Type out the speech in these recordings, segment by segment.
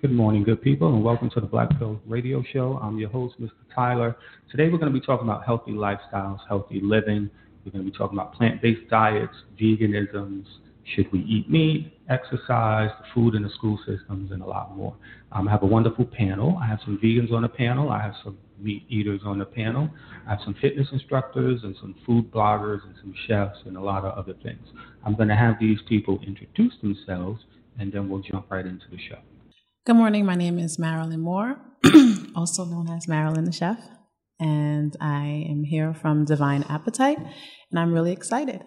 Good morning, good people, and welcome to the Black Pill Radio Show. I'm your host, Mr. Tyler. Today we're going to be talking about healthy lifestyles, healthy living. We're going to be talking about plant based diets, veganisms, should we eat meat, exercise, food in the school systems, and a lot more. Um, I have a wonderful panel. I have some vegans on the panel, I have some meat eaters on the panel, I have some fitness instructors, and some food bloggers, and some chefs, and a lot of other things. I'm going to have these people introduce themselves, and then we'll jump right into the show. Good morning. My name is Marilyn Moore, also known as Marilyn the Chef, and I am here from Divine Appetite, and I'm really excited.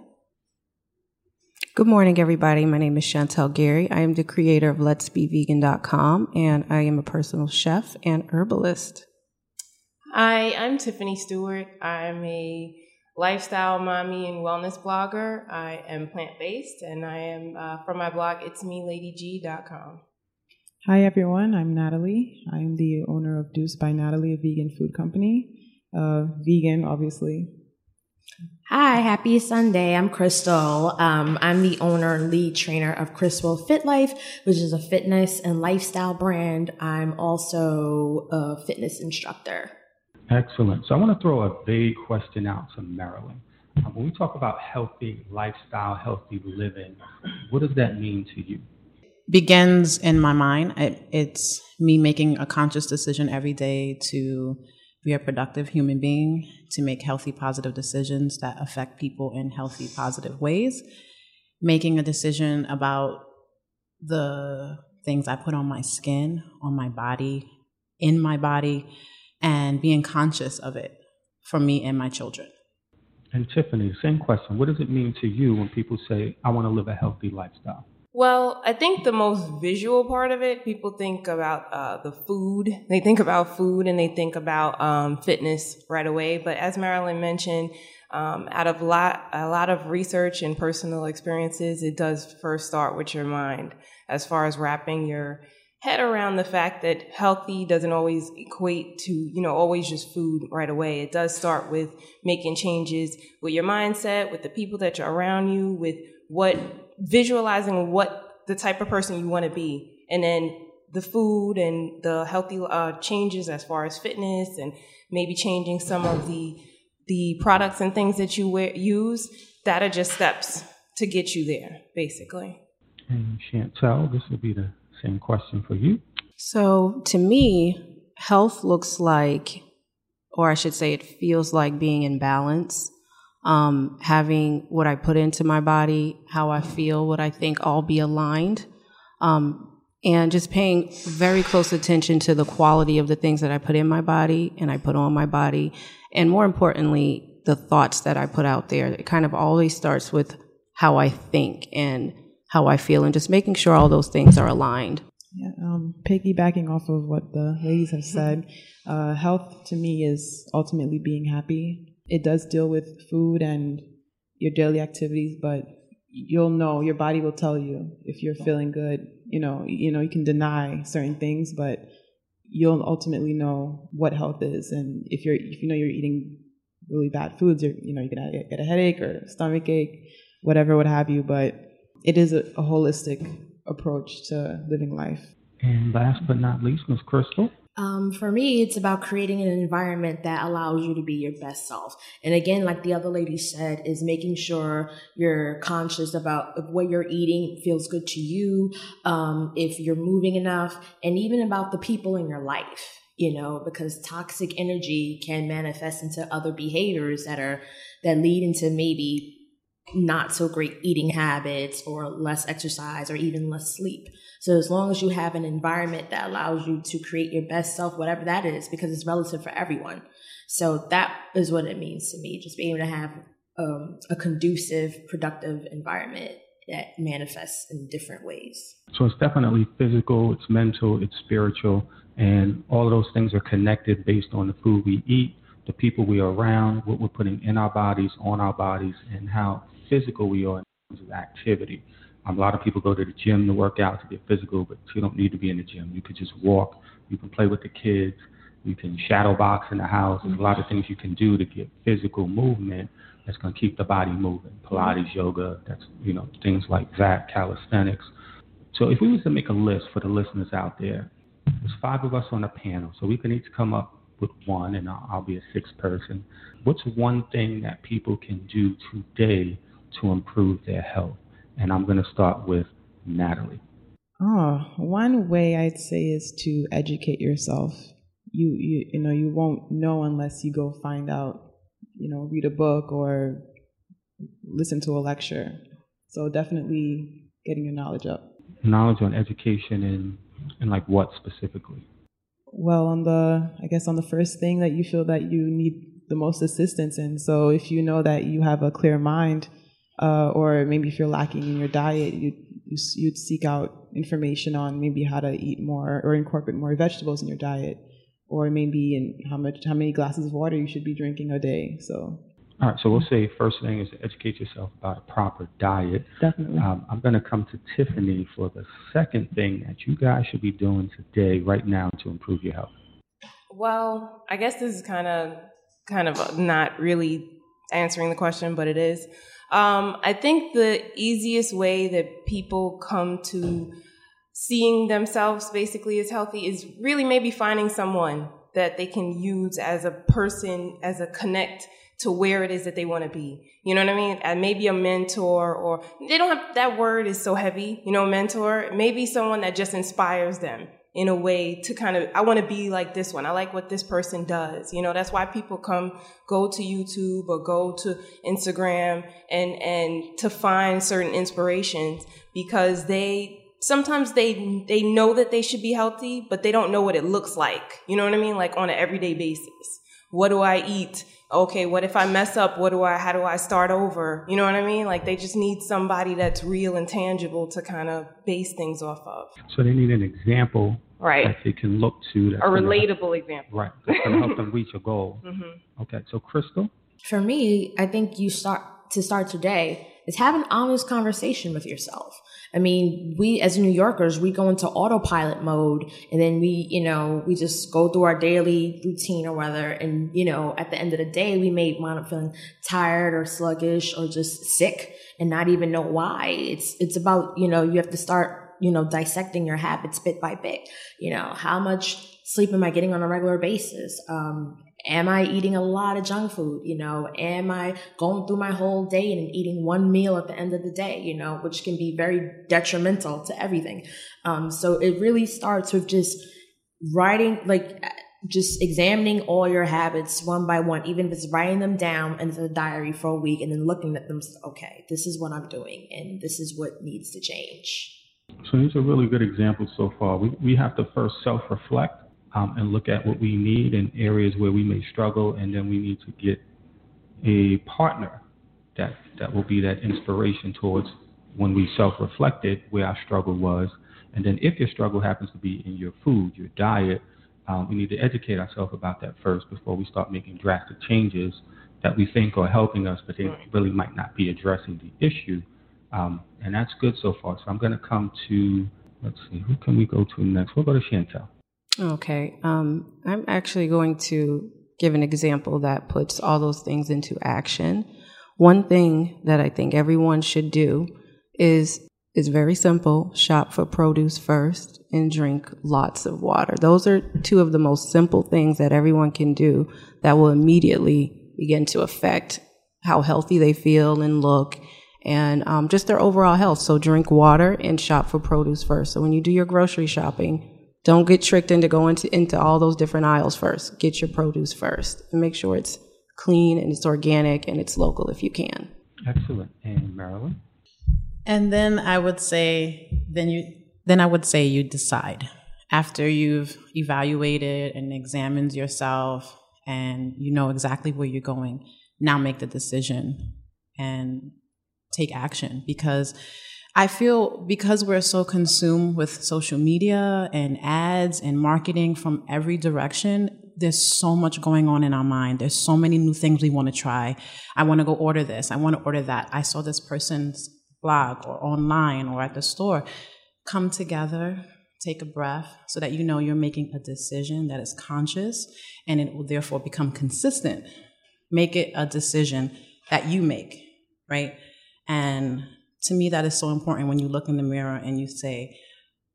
Good morning, everybody. My name is Chantel Gary. I am the creator of Let's Be Vegan.com, and I am a personal chef and herbalist. Hi, I'm Tiffany Stewart. I'm a lifestyle mommy and wellness blogger. I am plant based, and I am uh, from my blog, it's me, LadyG.com. Hi, everyone. I'm Natalie. I'm the owner of Deuce by Natalie, a vegan food company. Uh, vegan, obviously. Hi, happy Sunday. I'm Crystal. Um, I'm the owner and lead trainer of Crystal Fit Life, which is a fitness and lifestyle brand. I'm also a fitness instructor. Excellent. So I want to throw a vague question out to Marilyn. When we talk about healthy lifestyle, healthy living, what does that mean to you? Begins in my mind. It, it's me making a conscious decision every day to be a productive human being, to make healthy, positive decisions that affect people in healthy, positive ways, making a decision about the things I put on my skin, on my body, in my body, and being conscious of it for me and my children. And Tiffany, same question. What does it mean to you when people say, I want to live a healthy lifestyle? Well, I think the most visual part of it, people think about uh, the food. They think about food and they think about um, fitness right away. But as Marilyn mentioned, um, out of lot, a lot of research and personal experiences, it does first start with your mind as far as wrapping your head around the fact that healthy doesn't always equate to, you know, always just food right away. It does start with making changes with your mindset, with the people that you're around you, with what visualizing what the type of person you want to be, and then the food and the healthy uh, changes as far as fitness and maybe changing some of the the products and things that you wear, use. That are just steps to get you there, basically. And Chantel, this will be the same question for you. So, to me, health looks like, or I should say, it feels like being in balance um, having what I put into my body, how I feel, what I think all be aligned, um, and just paying very close attention to the quality of the things that I put in my body and I put on my body, and more importantly, the thoughts that I put out there. It kind of always starts with how I think and how I feel, and just making sure all those things are aligned. Yeah, um, piggybacking off of what the ladies have said, uh, health to me is ultimately being happy it does deal with food and your daily activities, but you'll know your body will tell you if you're feeling good. You know, you know, you can deny certain things, but you'll ultimately know what health is. And if you're if you know you're eating really bad foods, you're you know, you can get a headache or stomach ache, whatever, what have you. But it is a, a holistic approach to living life. And last but not least, Ms. Crystal. Um, for me, it's about creating an environment that allows you to be your best self. And again, like the other lady said, is making sure you're conscious about what you're eating feels good to you, um, if you're moving enough, and even about the people in your life. You know, because toxic energy can manifest into other behaviors that are that lead into maybe not so great eating habits or less exercise or even less sleep. So as long as you have an environment that allows you to create your best self, whatever that is, because it's relative for everyone. So that is what it means to me, just being able to have um, a conducive, productive environment that manifests in different ways. So it's definitely physical, it's mental, it's spiritual, and all of those things are connected based on the food we eat, the people we are around, what we're putting in our bodies, on our bodies, and how physical we are in terms of activity. Um, a lot of people go to the gym to work out to get physical, but you don't need to be in the gym. You could just walk. You can play with the kids. You can shadow box in the house. There's a lot of things you can do to get physical movement that's going to keep the body moving. Pilates, yoga, that's you know things like that, calisthenics. So if we was to make a list for the listeners out there, There's five of us on a panel, so we can each come up with one, and I'll, be a sixth person. What's one thing that people can do today to improve their health? And I'm going to start with Natalie. Oh, one way I'd say is to educate yourself. You, you, you know, you won't know unless you go find out, you know, read a book or listen to a lecture. So definitely getting your knowledge up. Knowledge on education and, and like what specifically? Well, on the, I guess on the first thing that you feel that you need the most assistance in. So if you know that you have a clear mind, uh, or maybe if you're lacking in your diet, you you'd seek out information on maybe how to eat more or incorporate more vegetables in your diet, or maybe in how much how many glasses of water you should be drinking a day. So. All right, so we'll say first thing is to educate yourself about a proper diet. Definitely. Um, I'm going to come to Tiffany for the second thing that you guys should be doing today, right now, to improve your health. Well, I guess this is kind of kind of not really answering the question, but it is. Um, I think the easiest way that people come to seeing themselves basically as healthy is really maybe finding someone that they can use as a person, as a connect to where it is that they want to be. You know what I mean? And maybe a mentor or they don't have that word is so heavy, you know, mentor. Maybe someone that just inspires them in a way to kind of I want to be like this one. I like what this person does. You know, that's why people come go to YouTube or go to Instagram and and to find certain inspirations because they sometimes they they know that they should be healthy, but they don't know what it looks like. You know what I mean? Like on an everyday basis. What do I eat? okay, what if I mess up? What do I, how do I start over? You know what I mean? Like they just need somebody that's real and tangible to kind of base things off of. So they need an example right. that they can look to. a relatable help, example. Right. That's going to help them reach a goal. Mm-hmm. Okay. So Crystal? For me, I think you start to start today is have an honest conversation with yourself. I mean, we as New Yorkers, we go into autopilot mode and then we, you know, we just go through our daily routine or whether, and, you know, at the end of the day, we may wind up feeling tired or sluggish or just sick and not even know why. It's, it's about, you know, you have to start, you know, dissecting your habits bit by bit. You know, how much sleep am I getting on a regular basis? Um, Am I eating a lot of junk food? You know, am I going through my whole day and eating one meal at the end of the day, you know, which can be very detrimental to everything. Um, so it really starts with just writing, like, just examining all your habits one by one, even if it's writing them down into the diary for a week and then looking at them, okay, this is what I'm doing and this is what needs to change. So these are really good examples so far. We, we have to first self reflect um, and look at what we need in areas where we may struggle, and then we need to get a partner that that will be that inspiration towards when we self-reflected where our struggle was, and then if your struggle happens to be in your food, your diet, um, we need to educate ourselves about that first before we start making drastic changes that we think are helping us, but they really might not be addressing the issue. Um, and that's good so far. So I'm going to come to, let's see, who can we go to next? We'll go to Chantel. Okay. Um, I'm actually going to give an example that puts all those things into action. One thing that I think everyone should do is is very simple. Shop for produce first and drink lots of water. Those are two of the most simple things that everyone can do that will immediately begin to affect how healthy they feel and look and um, just their overall health. So drink water and shop for produce first. So when you do your grocery shopping, don't get tricked into going to, into all those different aisles first. Get your produce first and make sure it's clean and it's organic and it's local if you can. Excellent. And Marilyn? And then I would say, then you, then I would say you decide after you've evaluated and examined yourself and you know exactly where you're going. Now make the decision and take action because I feel because we're so consumed with social media and ads and marketing from every direction, there's so much going on in our mind. There's so many new things we want to try. I want to go order this. I want to order that. I saw this person's blog or online or at the store. Come together, take a breath so that you know you're making a decision that is conscious and it will therefore become consistent. Make it a decision that you make, right? And to me, that is so important when you look in the mirror and you say,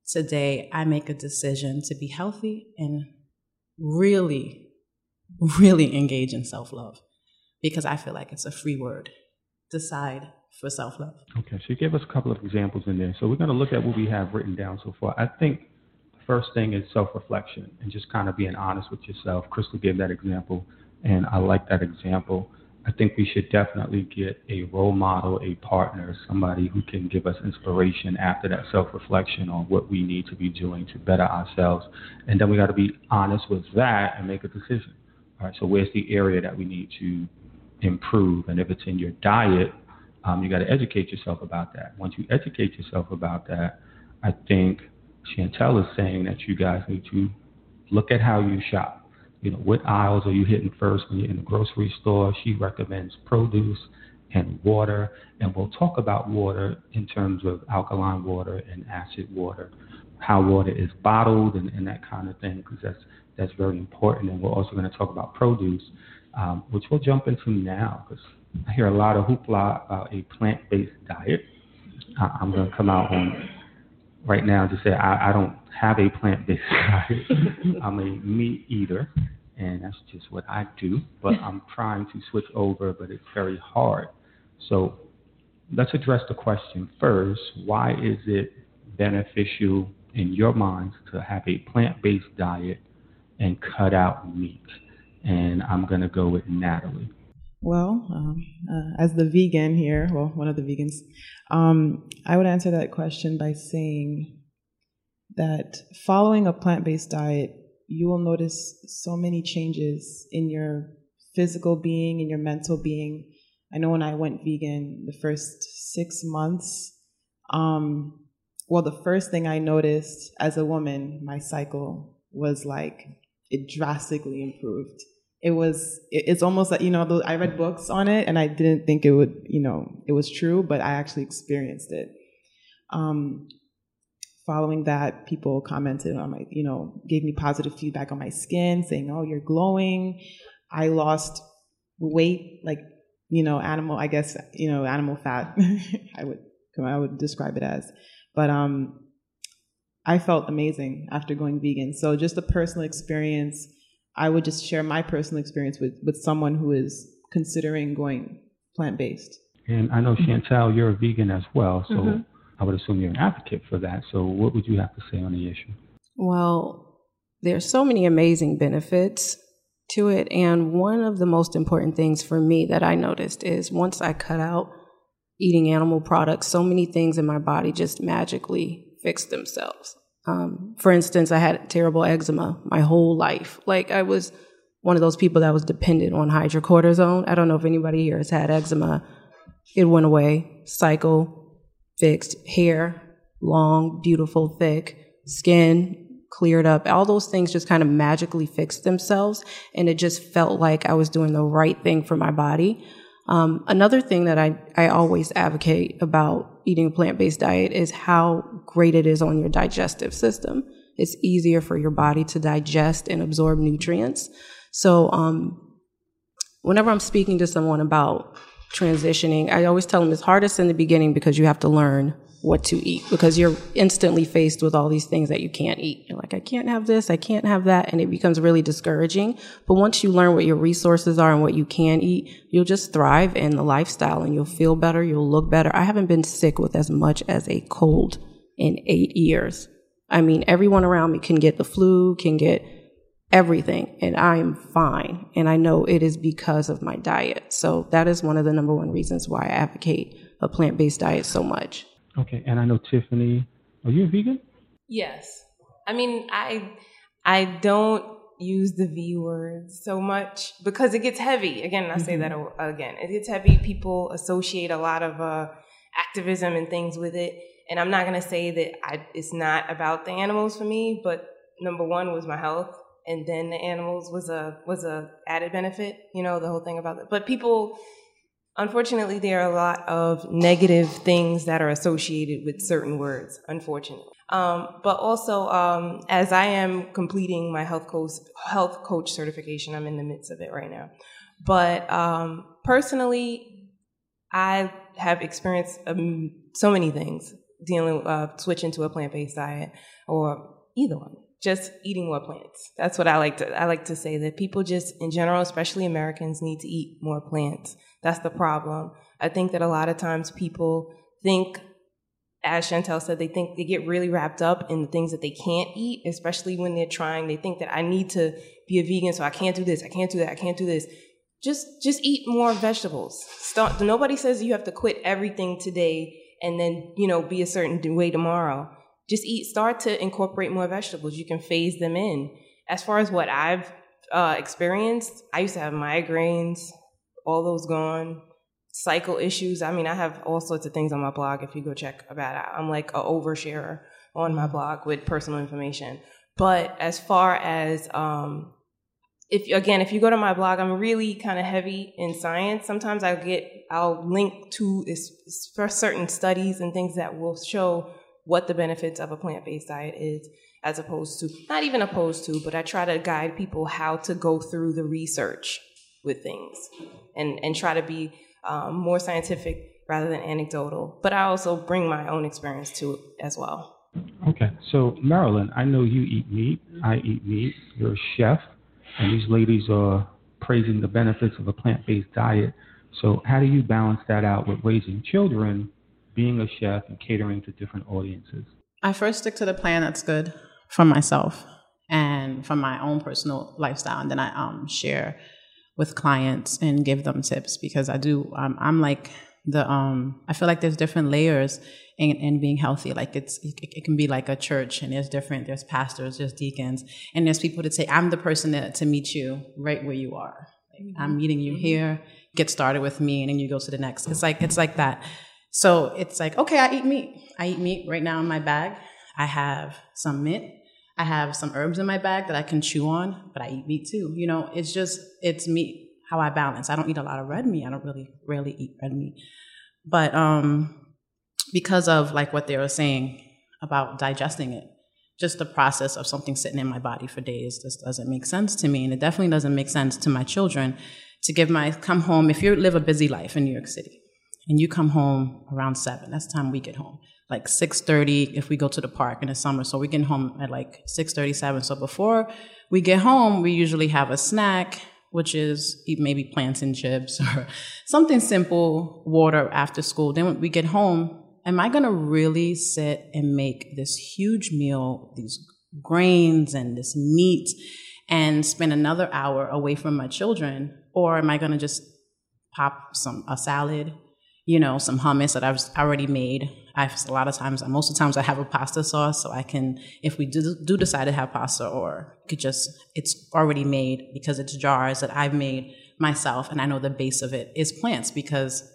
today I make a decision to be healthy and really, really engage in self love because I feel like it's a free word. Decide for self love. Okay, so you gave us a couple of examples in there. So we're going to look at what we have written down so far. I think the first thing is self reflection and just kind of being honest with yourself. Crystal gave that example, and I like that example. I think we should definitely get a role model, a partner, somebody who can give us inspiration after that self reflection on what we need to be doing to better ourselves. And then we got to be honest with that and make a decision. All right, so where's the area that we need to improve? And if it's in your diet, um, you got to educate yourself about that. Once you educate yourself about that, I think Chantel is saying that you guys need to look at how you shop you know, what aisles are you hitting first when you're in the grocery store? She recommends produce and water, and we'll talk about water in terms of alkaline water and acid water, how water is bottled and, and that kind of thing, because that's that's very important. And we're also going to talk about produce, um, which we'll jump into now, because I hear a lot of hoopla about a plant-based diet. Uh, I'm going to come out on right now to say I, I don't have a plant-based diet. I'm a meat eater, and that's just what I do. But I'm trying to switch over, but it's very hard. So let's address the question first. Why is it beneficial in your minds to have a plant-based diet and cut out meat? And I'm going to go with Natalie. Well, um, uh, as the vegan here, well, one of the vegans, um, I would answer that question by saying that following a plant based diet, you will notice so many changes in your physical being, in your mental being. I know when I went vegan the first six months, um, well, the first thing I noticed as a woman, my cycle was like it drastically improved. It was, it's almost like, you know, I read books on it and I didn't think it would, you know, it was true, but I actually experienced it. Um, following that, people commented on my, you know, gave me positive feedback on my skin, saying, "Oh, you're glowing." I lost weight, like you know, animal. I guess you know, animal fat. I would I would describe it as, but um, I felt amazing after going vegan. So just a personal experience. I would just share my personal experience with with someone who is considering going plant based. And I know Chantel, you're a vegan as well, so. Mm-hmm I would assume you're an advocate for that. So, what would you have to say on the issue? Well, there's so many amazing benefits to it. And one of the most important things for me that I noticed is once I cut out eating animal products, so many things in my body just magically fixed themselves. Um, for instance, I had terrible eczema my whole life. Like I was one of those people that was dependent on hydrocortisone. I don't know if anybody here has had eczema. It went away. Cycle, fixed, hair, long, beautiful, thick, skin cleared up. All those things just kind of magically fixed themselves. And it just felt like I was doing the right thing for my body. Um, another thing that I, I always advocate about eating a plant based diet is how great it is on your digestive system. It's easier for your body to digest and absorb nutrients. So, um, whenever I'm speaking to someone about transitioning, I always tell them it's hardest in the beginning because you have to learn what to eat because you're instantly faced with all these things that you can't eat. You're like, I can't have this, I can't have that, and it becomes really discouraging. But once you learn what your resources are and what you can eat, you'll just thrive in the lifestyle and you'll feel better, you'll look better. I haven't been sick with as much as a cold in eight years. I mean, everyone around me can get the flu, can get everything and I am fine. And I know it is because of my diet. So that is one of the number one reasons why I advocate a plant based diet so much. Okay. And I know Tiffany, are you a vegan? Yes. I mean, I I don't use the V word so much because it gets heavy. Again, I say mm-hmm. that again. It gets heavy. People associate a lot of uh, activism and things with it. And I'm not going to say that I, it's not about the animals for me, but number one was my health and then the animals was a was a added benefit you know the whole thing about it but people unfortunately there are a lot of negative things that are associated with certain words unfortunately. Um, but also um, as i am completing my health coach health coach certification i'm in the midst of it right now. But um, personally i have experienced um, so many things dealing uh, switching to a plant based diet or either one. Just eating more plants. That's what I like to I like to say that people just in general, especially Americans, need to eat more plants. That's the problem. I think that a lot of times people think as Chantel said, they think they get really wrapped up in the things that they can't eat, especially when they're trying. They think that I need to be a vegan, so I can't do this, I can't do that, I can't do this. Just just eat more vegetables. Nobody says you have to quit everything today and then you know be a certain way tomorrow. Just eat. Start to incorporate more vegetables. You can phase them in. As far as what I've uh, experienced, I used to have migraines, all those gone cycle issues. I mean, I have all sorts of things on my blog. If you go check about it, I'm like a oversharer on my blog with personal information. But as far as um, if again, if you go to my blog, I'm really kind of heavy in science. Sometimes I'll get I'll link to for certain studies and things that will show what the benefits of a plant based diet is, as opposed to not even opposed to, but I try to guide people how to go through the research with things and and try to be um, more scientific rather than anecdotal. But I also bring my own experience to it as well. Okay, so Marilyn, I know you eat meat. I eat meat. You're a chef, and these ladies are praising the benefits of a plant-based diet. So how do you balance that out with raising children, being a chef, and catering to different audiences? I first stick to the plan that's good for myself and for my own personal lifestyle, and then I um, share with clients and give them tips because I do. I'm, I'm like the um. I feel like there's different layers in, in being healthy. Like it's it, it, can be like a church, and there's different. There's pastors, there's deacons, and there's people that say, "I'm the person to, to meet you right where you are. Like, mm-hmm. I'm meeting you here. Get started with me, and then you go to the next." It's like it's like that. So it's like, okay, I eat meat. I eat meat right now in my bag. I have some mint. I have some herbs in my bag that I can chew on, but I eat meat too. You know, it's just it's meat how I balance. I don't eat a lot of red meat. I don't really rarely eat red meat. But um because of like what they were saying about digesting it, just the process of something sitting in my body for days just doesn't make sense to me. And it definitely doesn't make sense to my children to give my come home if you live a busy life in New York City and you come home around seven, that's the time we get home. Like 6.30 if we go to the park in the summer. So we get home at like 6.37 so before we get home we usually have a snack which is maybe plantain chips or something simple water after school. Then when we get home am i going to really sit and make this huge meal these grains and this meat and spend another hour away from my children? Or am i going to just pop some a salad you know some hummus that i've already made I a lot of times, most of the times, I have a pasta sauce, so I can, if we do, do decide to have pasta, or could just, it's already made because it's jars that I've made myself, and I know the base of it is plants. Because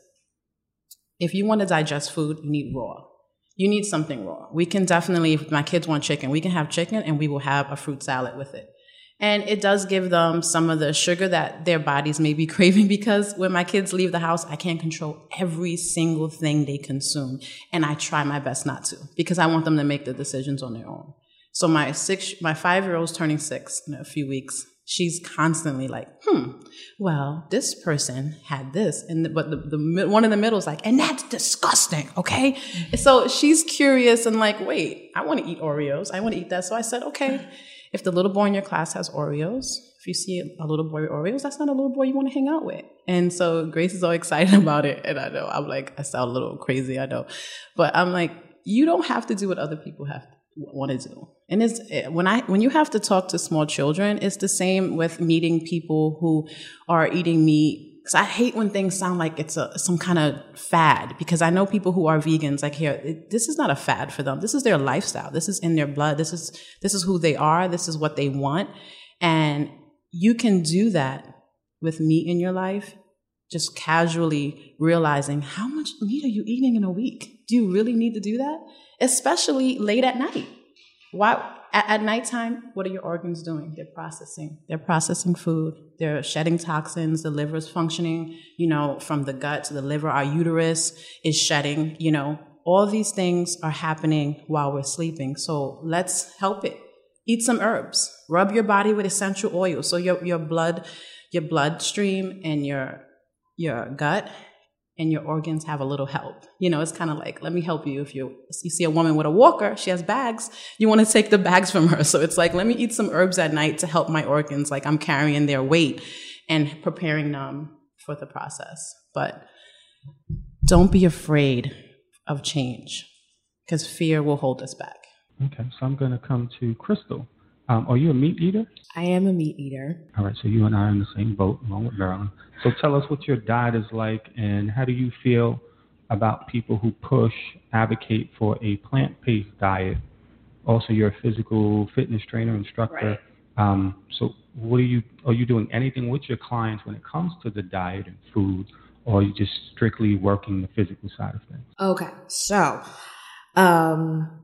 if you want to digest food, you need raw. You need something raw. We can definitely, if my kids want chicken, we can have chicken, and we will have a fruit salad with it. And it does give them some of the sugar that their bodies may be craving because when my kids leave the house, I can't control every single thing they consume. And I try my best not to because I want them to make the decisions on their own. So my six, my five year old's turning six in a few weeks. She's constantly like, hmm, well, this person had this. And, the, but the, the, one in the middle is like, and that's disgusting. Okay. So she's curious and like, wait, I want to eat Oreos. I want to eat that. So I said, okay. If the little boy in your class has Oreos, if you see a little boy with Oreos, that's not a little boy you want to hang out with. And so Grace is all excited about it. And I know I'm like, I sound a little crazy, I know. But I'm like, you don't have to do what other people have want to do. And it's eh, when I when you have to talk to small children, it's the same with meeting people who are eating meat because I hate when things sound like it's a some kind of fad. Because I know people who are vegans, like here, it, this is not a fad for them. This is their lifestyle. This is in their blood. This is this is who they are. This is what they want, and you can do that with meat in your life. Just casually realizing how much meat are you eating in a week? Do you really need to do that? Especially late at night. Why? At, at nighttime, what are your organs doing? They're processing. They're processing food. They're shedding toxins. The liver is functioning, you know, from the gut to the liver. Our uterus is shedding, you know. All these things are happening while we're sleeping. So let's help it. Eat some herbs. Rub your body with essential oil. So your, your blood, your bloodstream and your your gut and your organs have a little help. You know, it's kind of like, let me help you. If you you see a woman with a walker, she has bags, you want to take the bags from her. So it's like, let me eat some herbs at night to help my organs, like I'm carrying their weight and preparing them for the process. But don't be afraid of change because fear will hold us back. Okay, so I'm going to come to Crystal. Um, are you a meat eater? I am a meat eater. All right, so you and I are in the same boat, along with Marilyn. So tell us what your diet is like, and how do you feel about people who push, advocate for a plant-based diet? Also, you're a physical fitness trainer, instructor. Right. Um, so, what are you? Are you doing anything with your clients when it comes to the diet and food, or are you just strictly working the physical side of things? Okay, so um,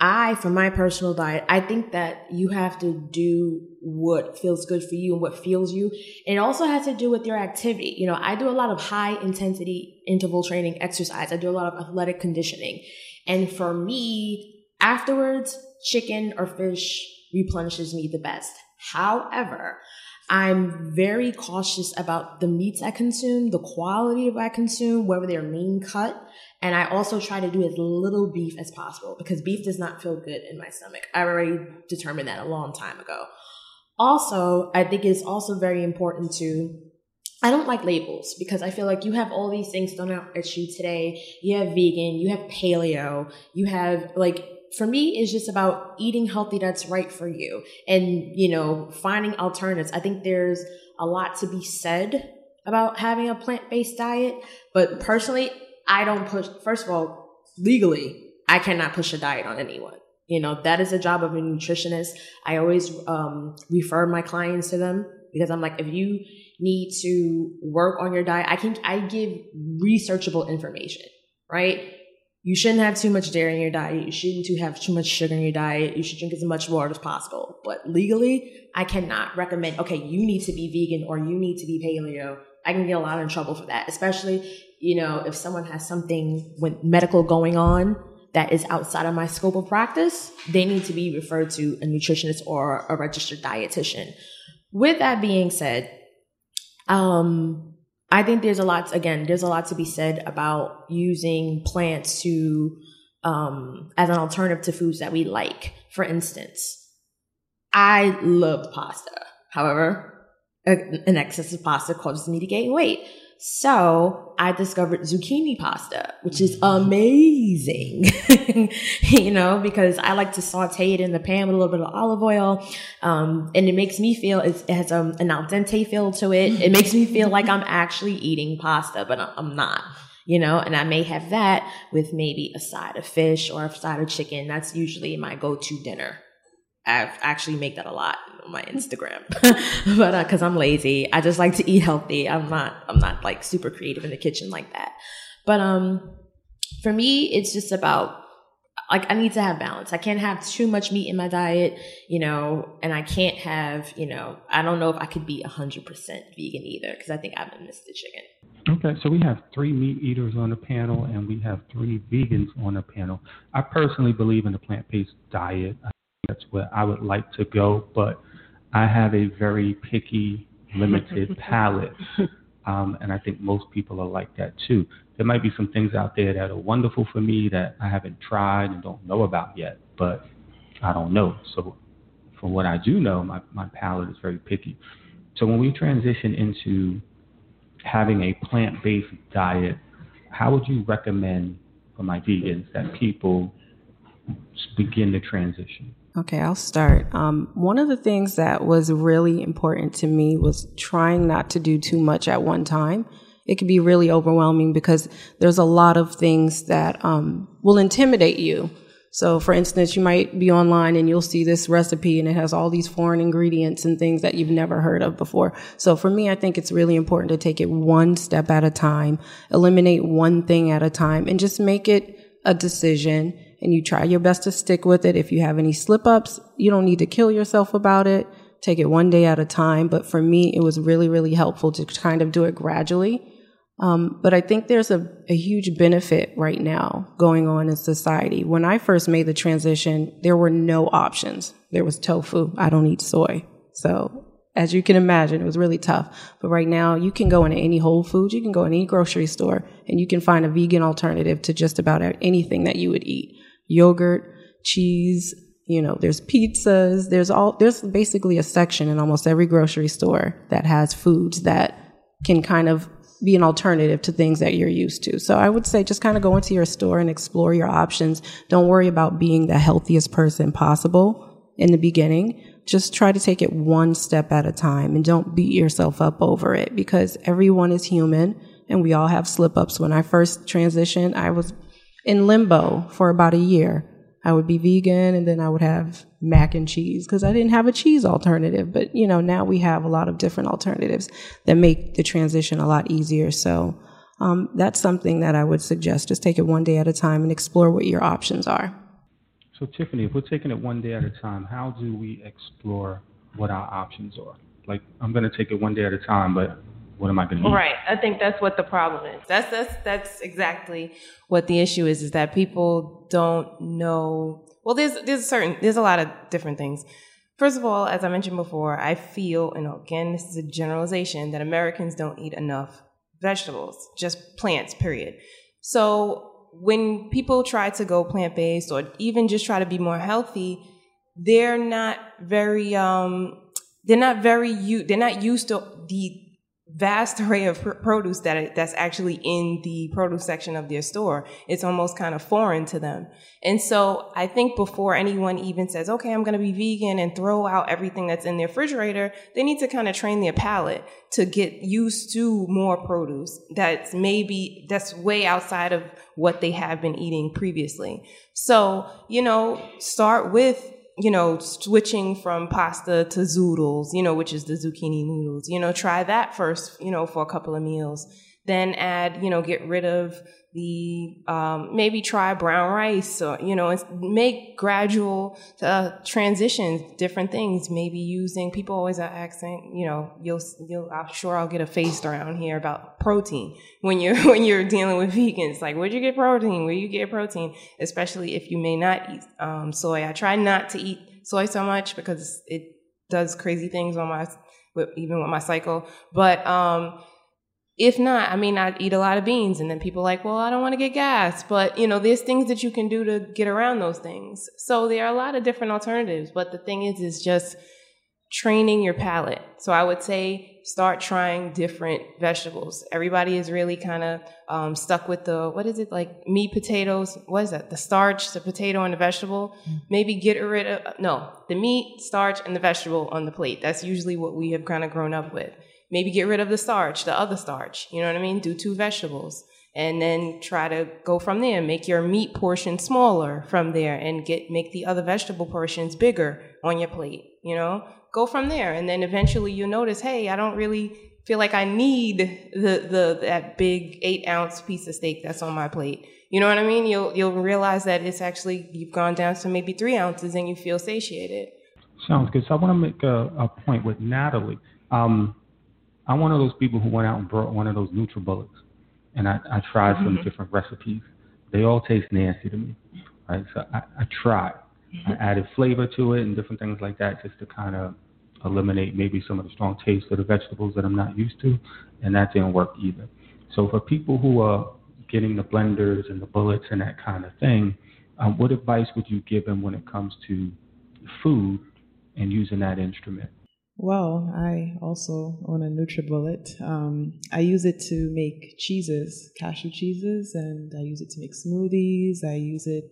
I, for my personal diet, I think that you have to do what feels good for you and what feels you. It also has to do with your activity. You know, I do a lot of high intensity interval training exercise. I do a lot of athletic conditioning. And for me, afterwards, chicken or fish replenishes me the best. However, I'm very cautious about the meats I consume, the quality of I consume, whether they're lean cut and I also try to do as little beef as possible because beef does not feel good in my stomach. I already determined that a long time ago. Also, I think it's also very important to I don't like labels because I feel like you have all these things thrown out at you today. You have vegan, you have paleo, you have like for me it's just about eating healthy that's right for you and you know finding alternatives. I think there's a lot to be said about having a plant-based diet, but personally I don't push, first of all, legally, I cannot push a diet on anyone. You know, that is the job of a nutritionist. I always um, refer my clients to them because I'm like, if you need to work on your diet, I can, I give researchable information, right? You shouldn't have too much dairy in your diet. You shouldn't have too much sugar in your diet. You should drink as much water as possible. But legally, I cannot recommend, okay, you need to be vegan or you need to be paleo. I can get a lot in trouble for that, especially you know, if someone has something with medical going on that is outside of my scope of practice, they need to be referred to a nutritionist or a registered dietitian. With that being said, um, I think there's a lot, again, there's a lot to be said about using plants to, um, as an alternative to foods that we like. For instance, I love pasta. However, an excess of pasta causes me to gain weight. So I discovered zucchini pasta, which is amazing, you know, because I like to saute it in the pan with a little bit of olive oil. Um, and it makes me feel, it has um, an al dente feel to it. It makes me feel like I'm actually eating pasta, but I'm not you know, and I may have that with maybe a side of fish or a side of chicken. That's usually my go-to dinner. I actually make that a lot on my Instagram, but uh, cause I'm lazy, I just like to eat healthy. I'm not, I'm not like super creative in the kitchen like that. But, um, for me, it's just about like I need to have balance. I can't have too much meat in my diet, you know, and I can't have, you know, I don't know if I could be 100% vegan either because I think I have missed the chicken. Okay, so we have three meat eaters on the panel and we have three vegans on the panel. I personally believe in the plant based diet that's where I would like to go, but I have a very picky, limited palate. Um, and I think most people are like that too. There might be some things out there that are wonderful for me that I haven't tried and don't know about yet, but I don't know. So, from what I do know, my, my palate is very picky. So, when we transition into having a plant based diet, how would you recommend for my vegans that people begin the transition? Okay, I'll start. Um, one of the things that was really important to me was trying not to do too much at one time. It can be really overwhelming because there's a lot of things that um, will intimidate you. So, for instance, you might be online and you'll see this recipe and it has all these foreign ingredients and things that you've never heard of before. So, for me, I think it's really important to take it one step at a time, eliminate one thing at a time, and just make it a decision and you try your best to stick with it. If you have any slip ups, you don't need to kill yourself about it. Take it one day at a time. But for me, it was really, really helpful to kind of do it gradually. Um, but I think there's a, a huge benefit right now going on in society. When I first made the transition, there were no options. There was tofu. I don't eat soy. So as you can imagine, it was really tough. But right now, you can go into any Whole Foods, you can go in any grocery store, and you can find a vegan alternative to just about anything that you would eat. Yogurt, cheese, you know, there's pizzas, there's all, there's basically a section in almost every grocery store that has foods that can kind of be an alternative to things that you're used to. So I would say just kind of go into your store and explore your options. Don't worry about being the healthiest person possible in the beginning. Just try to take it one step at a time and don't beat yourself up over it because everyone is human and we all have slip ups. When I first transitioned, I was in limbo for about a year. I would be vegan and then I would have mac and cheese because I didn't have a cheese alternative. But, you know, now we have a lot of different alternatives that make the transition a lot easier. So um, that's something that I would suggest. Just take it one day at a time and explore what your options are. So, Tiffany, if we're taking it one day at a time, how do we explore what our options are? Like, I'm going to take it one day at a time, but what am I going to eat? Right. I think that's what the problem is. That's that's that's exactly what the issue is. Is that people don't know. Well, there's there's certain there's a lot of different things. First of all, as I mentioned before, I feel, and again, this is a generalization, that Americans don't eat enough vegetables, just plants, period. So when people try to go plant based or even just try to be more healthy, they're not very um, they're not very they're not used to the vast array of pr- produce that that's actually in the produce section of their store. It's almost kind of foreign to them. And so I think before anyone even says, okay, I'm going to be vegan and throw out everything that's in their refrigerator, they need to kind of train their palate to get used to more produce that's maybe that's way outside of what they have been eating previously. So, you know, start with you know, switching from pasta to zoodles, you know, which is the zucchini noodles, you know, try that first, you know, for a couple of meals. Then add, you know, get rid of the, um, maybe try brown rice or, you know, make gradual uh, transitions, different things, maybe using, people always are asking, you know, you'll, you'll, I'm sure I'll get a face around here about protein when you're, when you're dealing with vegans. Like, where'd you get protein? Where you get protein? Especially if you may not eat um, soy. I try not to eat soy so much because it does crazy things on my, even with my cycle. But, um, if not, I mean, I eat a lot of beans, and then people like, well, I don't want to get gas, but you know, there's things that you can do to get around those things. So there are a lot of different alternatives, but the thing is, is just training your palate. So I would say start trying different vegetables. Everybody is really kind of um, stuck with the what is it like meat, potatoes? What is that? The starch, the potato, and the vegetable. Mm. Maybe get rid of no the meat, starch, and the vegetable on the plate. That's usually what we have kind of grown up with maybe get rid of the starch, the other starch. You know what I mean? Do two vegetables and then try to go from there. Make your meat portion smaller from there and get make the other vegetable portions bigger on your plate. You know, go from there, and then eventually you'll notice, hey, I don't really feel like I need the the that big eight ounce piece of steak that's on my plate. You know what I mean? You'll you'll realize that it's actually you've gone down to maybe three ounces and you feel satiated. Sounds good. So I want to make a, a point with Natalie. Um, I'm one of those people who went out and brought one of those NutriBullets, and I, I tried mm-hmm. some different recipes. They all taste nasty to me, right? So I, I tried. Mm-hmm. I added flavor to it and different things like that just to kind of eliminate maybe some of the strong taste of the vegetables that I'm not used to, and that didn't work either. So for people who are getting the blenders and the bullets and that kind of thing, um, what advice would you give them when it comes to food and using that instrument? Well, I also own a NutriBullet. Um, I use it to make cheeses, cashew cheeses, and I use it to make smoothies. I use it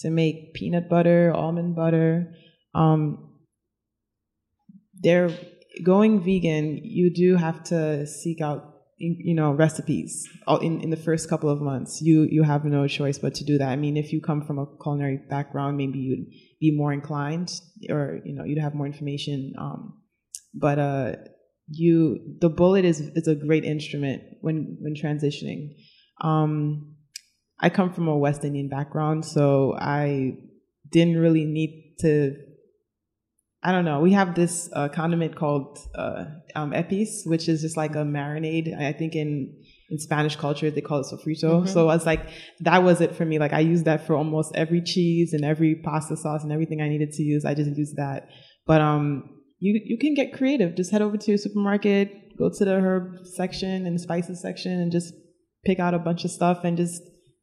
to make peanut butter, almond butter. Um, they're going vegan. You do have to seek out, you know, recipes. In in the first couple of months, you you have no choice but to do that. I mean, if you come from a culinary background, maybe you'd be more inclined or you know you'd have more information um, but uh, you the bullet is is a great instrument when when transitioning um, i come from a west indian background so i didn't really need to i don't know we have this uh, condiment called uh, um, epis which is just like a marinade i think in in Spanish culture, they call it sofrito. Mm-hmm. So I was like, that was it for me. Like I used that for almost every cheese and every pasta sauce and everything I needed to use. I just used that. But um, you you can get creative. Just head over to your supermarket, go to the herb section and spices section, and just pick out a bunch of stuff and just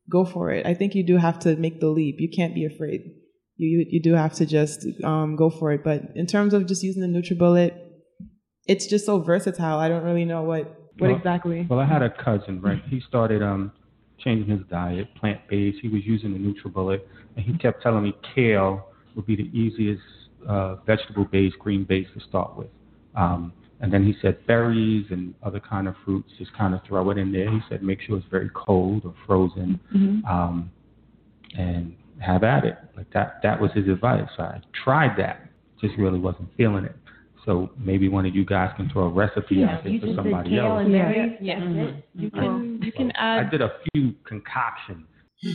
go for it. I think you do have to make the leap. You can't be afraid. You you, do have to just um, go for it. But in terms of just using the NutriBullet, it's just so versatile. I don't really know what what Well- exactly. Well, I had a cousin, right? He started um changing his diet, plant based. He was using the NutriBullet, and he kept telling me kale would be the easiest uh, vegetable based, green based to start with. Um, and then he said berries and other kind of fruits, just kind of throw it in there. He said make sure it's very cold or frozen, Mhm. um, and have at it. Like that. That was his advice. So I tried that, just really wasn't feeling it. So maybe one of you guys can throw a recipe out there for somebody else. Yeah. Mm-hmm. You mm-hmm. can you can I add did a few concoctions.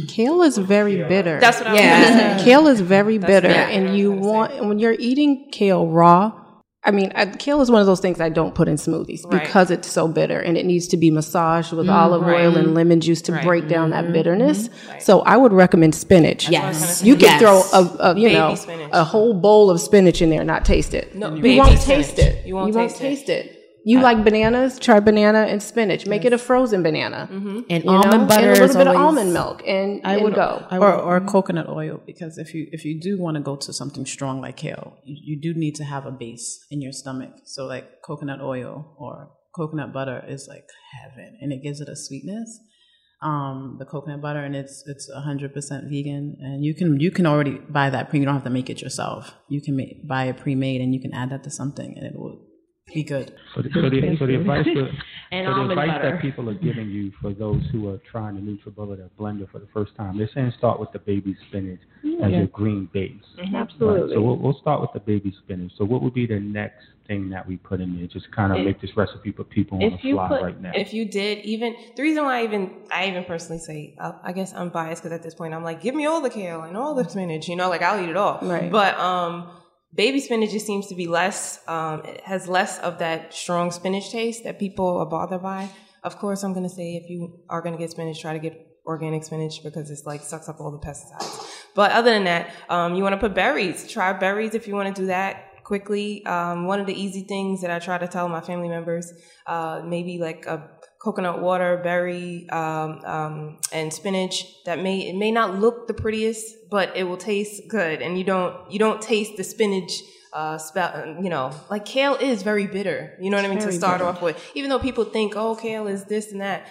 Kale is very bitter. That's what I was yeah. gonna. Kale is very That's bitter, exactly and you gonna want when you're eating kale raw. I mean, I, kale is one of those things I don't put in smoothies Right. because it's so bitter, and it needs to be massaged with mm, olive oil and lemon juice to Right. break down that mm-hmm. bitterness. Mm-hmm. Right. So I would recommend spinach. what I was gonna Yes. You can Yes. throw a, a you Baby know spinach. a whole bowl of spinach in there, and not taste it. No, you won't taste it. You won't taste it. taste it. You like bananas? Try banana and spinach. Make it a frozen banana. Mm-hmm. And You know? almond butter and a is little bit of almond milk, and, I and would go. I or, would, or coconut oil because if you if you do want to go to something strong like kale you, you do need to have a base in your stomach so like coconut oil or coconut butter is like heaven and it gives it a sweetness um the coconut butter and it's it's 100% vegan and you can you can already buy that pre you don't have to make it yourself you can make, buy it pre-made and you can add that to something and it will be good So the, so the, so the advice, to, And so the advice that people are giving you for those who are trying the NutriBullet or blender for the first time, they're saying start with the baby spinach as your green base. Absolutely. Right, so we'll, we'll start with the baby spinach. So what would be the next thing that we put in there? Just kind of If- make this recipe for people on the fly put- right now. If you did even the reason why I even I even personally say uh, I guess I'm biased because at this point I'm like give me all the kale and all the spinach you know like I'll eat it all Right. but um baby spinach just seems to be less um it has less of that strong spinach taste that people are bothered by. Of course I'm gonna say if you are gonna get spinach try to get organic spinach because it's like sucks up all the pesticides. But other than that um you want to put berries. Try berries if you want to do that quickly. Um, one of the easy things that I try to tell my family members, uh, maybe like a coconut water, berry, um, um, and spinach. That may it may not look the prettiest, but it will taste good, and you don't you don't taste the spinach. Uh, spell, you know, like kale is very bitter. You know what I mean to start off with. Even though people think, oh, kale is this and that.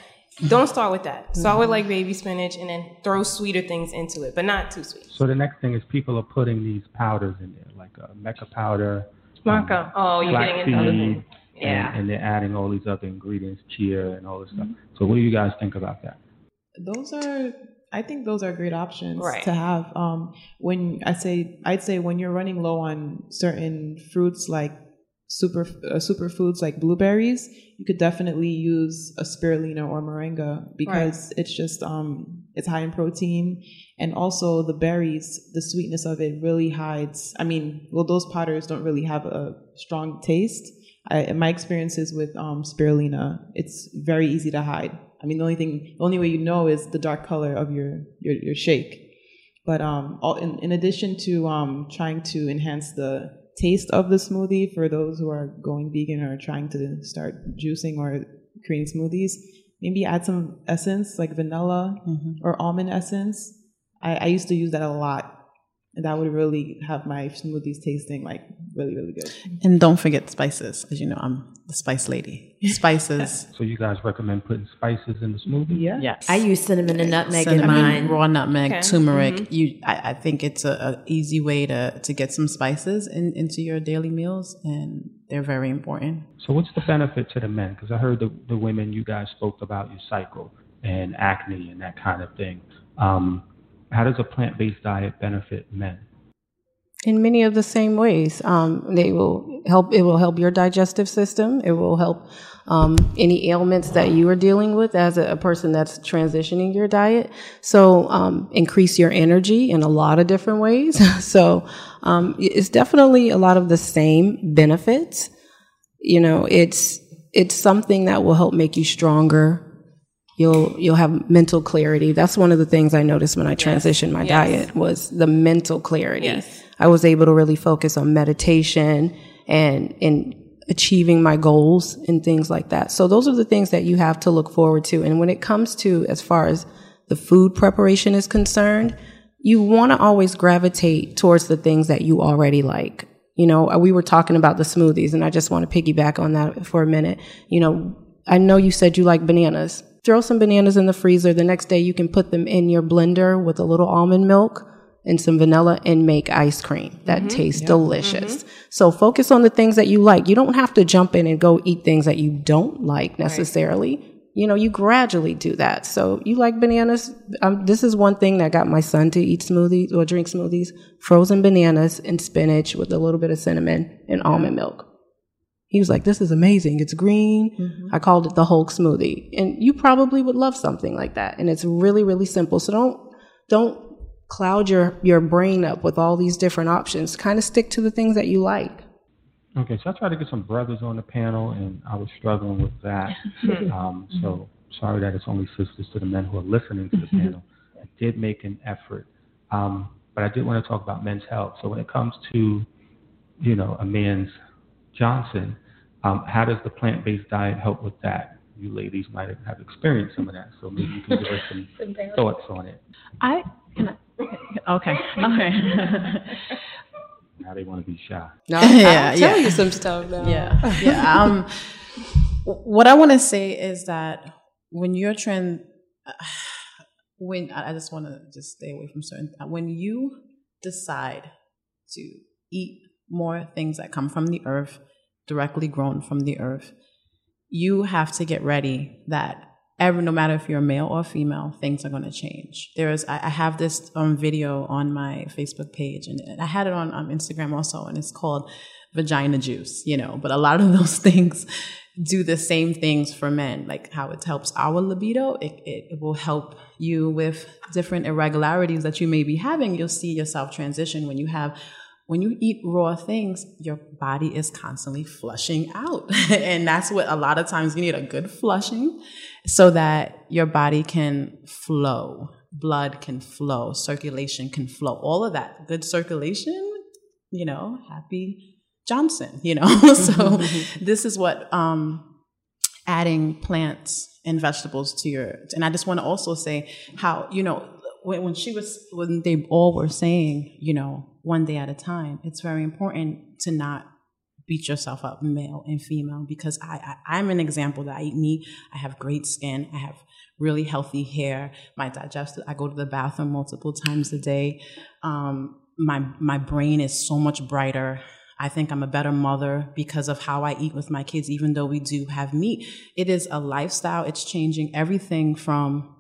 Don't start with that. Start with like baby spinach, and then throw sweeter things into it, but not too sweet. so the next thing is people are putting these powders in there, like uh, mecha powder, Maca. Oh, you're getting into other flaxseed, things. Yeah. and, and they're adding all these other ingredients, chia and all this stuff. So what do you guys think about that? those are I think those are great options Right. to have. Um, when I say I'd say when you're running low on certain fruits like super uh, superfoods like blueberries, you could definitely use a spirulina or moringa because it's just um it's high in protein and also the berries, the sweetness of it really hides. I mean, well, those powders don't really have a strong taste. I, in my experiences with um, spirulina, it's very easy to hide. I mean, the only thing, the only way you know is the dark color of your your, your shake. But um, all, in, in addition to um, trying to enhance the taste of the smoothie for those who are going vegan or trying to start juicing or creating smoothies, maybe add some essence like vanilla or almond essence. I, I used to use that a lot. And that would really have my smoothies tasting like really, really good. And don't forget spices, as you know, I'm the spice lady. Spices. So you guys recommend putting spices in the smoothie? Yeah. yes. I use cinnamon and nutmeg in Cinnamon, mine. raw nutmeg, Okay. turmeric. You, I, I think it's a, a easy way to to get some spices in, into your daily meals, and they're very important. So what's the benefit to the men? Because I heard the, the women you guys spoke about your cycle and acne and that kind of thing. Um, how does a plant-based diet benefit men? in many of the same ways. Um, they will help. It will help your digestive system. It will help um, any ailments that you are dealing with as a, a person that's transitioning your diet. So um, increase your energy in a lot of different ways. so um, it's definitely a lot of the same benefits. You know, it's it's something that will help make you stronger. You'll you'll have mental clarity. That's one of the things I noticed when I transitioned my Yes. diet was the mental clarity. Yes. I was able to really focus on meditation and and achieving my goals and things like that. So those are the things that you have to look forward to. And when it comes to as far as the food preparation is concerned, you want to always gravitate towards the things that you already like. You know, uh, we were talking about the smoothies and I just want to piggyback on that for a minute. You know, I know you said you like bananas. Throw some bananas in the freezer. The next day you can put them in your blender with a little almond milk and some vanilla and make ice cream that mm-hmm. tastes yep. delicious. Mm-hmm. So focus on the things that you like. You don't have to jump in and go eat things that you don't like necessarily. Right. You know, you gradually do that. So you like bananas. Um, this is one thing that got my son to eat smoothies or drink smoothies: frozen bananas and spinach with a little bit of cinnamon and almond milk. He was like, "This is amazing. It's green." Mm-hmm. I called it the Hulk smoothie, and you probably would love something like that. And it's really, really simple. So don't don't cloud your, your brain up with all these different options. Kind of stick to the things that you like. Okay, so I tried to get some brothers on the panel, and I was struggling with that. um, so sorry that it's only sisters to the men who are listening to the panel. I did make an effort, um, but I did want to talk about men's health. So when it comes to, you know, a man's Johnson, um, how does the plant-based diet help with that? You ladies might have experienced some of that, so maybe you can give us some thoughts on it. I can I, Okay. Okay. now they want to be shy. No, yeah, I'll tell yeah. you some stuff now. Yeah, yeah. Um, what I want to say is that when you're trying, when I just want to just stay away from certain. When you decide to eat more things that come from the earth, directly grown from the earth, you have to get ready that every no matter if you're male or female things are going to change. There is I, I, have this um, video on my facebook page and i had it on um, instagram also and it's called vagina juice you know but a lot of those things do the same things for men like how it helps our libido. It, it, it will help you with different irregularities that you may be having. You'll see yourself transition when you have when you eat raw things, your body is constantly flushing out. and that's what a lot of times you need a good flushing so that your body can flow, blood can flow, circulation can flow. All of that good circulation, you know, happy Johnson, you know. so this is what um, adding plants and vegetables to your and I just want to also say how, you know, when, when she was when they all were saying, you know, one day at a time. It's very important to not beat yourself up, male and female, because I, I am an example that I eat meat. I have great skin. I have really healthy hair. My digestive. I go to the bathroom multiple times a day. Um, my my brain is so much brighter. I think I'm a better mother because of how I eat with my kids, even though we do have meat. It is a lifestyle. It's changing everything from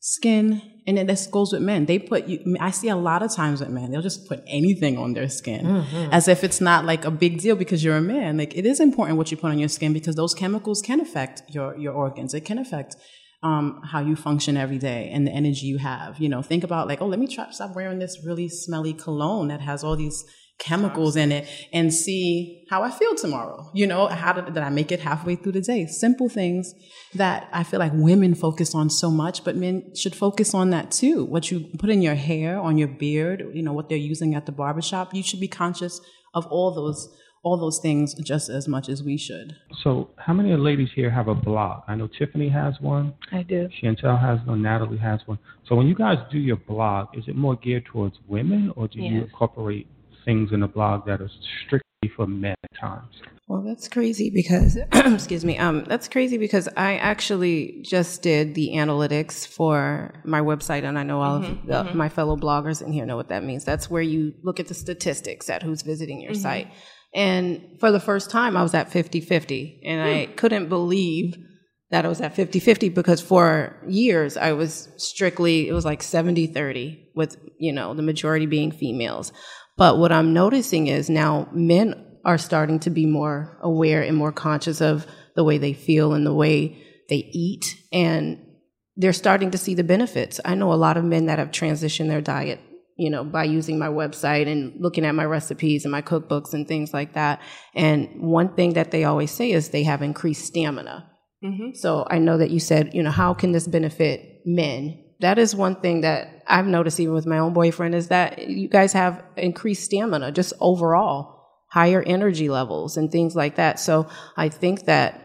skin and then this goes with men. They put you i see a lot of times with men they'll just put anything on their skin mm-hmm. as if it's not like a big deal because you're a man. Like it is important what you put on your skin because those chemicals can affect your your organs. It can affect um, how you function every day and the energy you have. You know think about like oh let me try stop wearing this really smelly cologne that has all these chemicals in it and see how I feel tomorrow. You know, how did, did I make it halfway through the day? Simple things that I feel like women focus on so much, but men should focus on that too. What you put in your hair, on your beard, you know, what they're using at the barbershop, you should be conscious of all those all those things just as much as we should. So, how many ladies here have a blog? I know Tiffany has one. I do. Chantel has one. Natalie has one. So, when you guys do your blog, is it more geared towards women, or do yes. you incorporate things in the blog that are strictly for men at times. Well, that's crazy because, excuse me, um, that's crazy because I actually just did the analytics for my website, and I know all mm-hmm, of the, mm-hmm. my fellow bloggers in here know what that means. That's where you look at the statistics at who's visiting your mm-hmm. site. And for the first time, I was at 50 50, and I hmm. couldn't believe that I was at 50 50 because for years I was strictly, it was like 70 30, with, you know, the majority being females. But what I'm noticing is now men are starting to be more aware and more conscious of the way they feel and the way they eat. And they're starting to see the benefits. I know a lot of men that have transitioned their diet, you know, by using my website and looking at my recipes and my cookbooks and things like that. And one thing that they always say is they have increased stamina. Mm-hmm. So I know that you said, you know, how can this benefit men? That is one thing that I've noticed even with my own boyfriend is that you guys have increased stamina just overall. higher energy levels and things like that. So I think that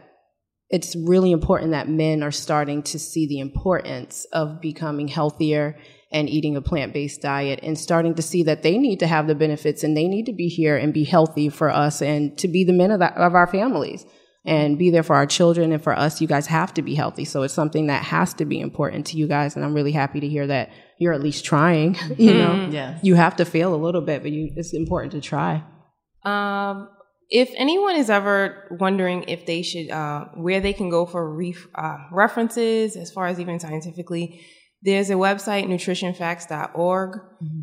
it's really important that men are starting to see the importance of becoming healthier and eating a plant based diet and starting to see that they need to have the benefits and they need to be here and be healthy for us and to be the men of, the, of our families and be there for our children and for us. You guys have to be healthy. So it's something that has to be important to you guys. And I'm really happy to hear that you're at least trying. You know, Yes. you have to fail a little bit, but you, it's important to try. Um, if anyone is ever wondering if they should, uh, where they can go for ref- uh, references, as far as even scientifically, there's a website, nutritionfacts.org.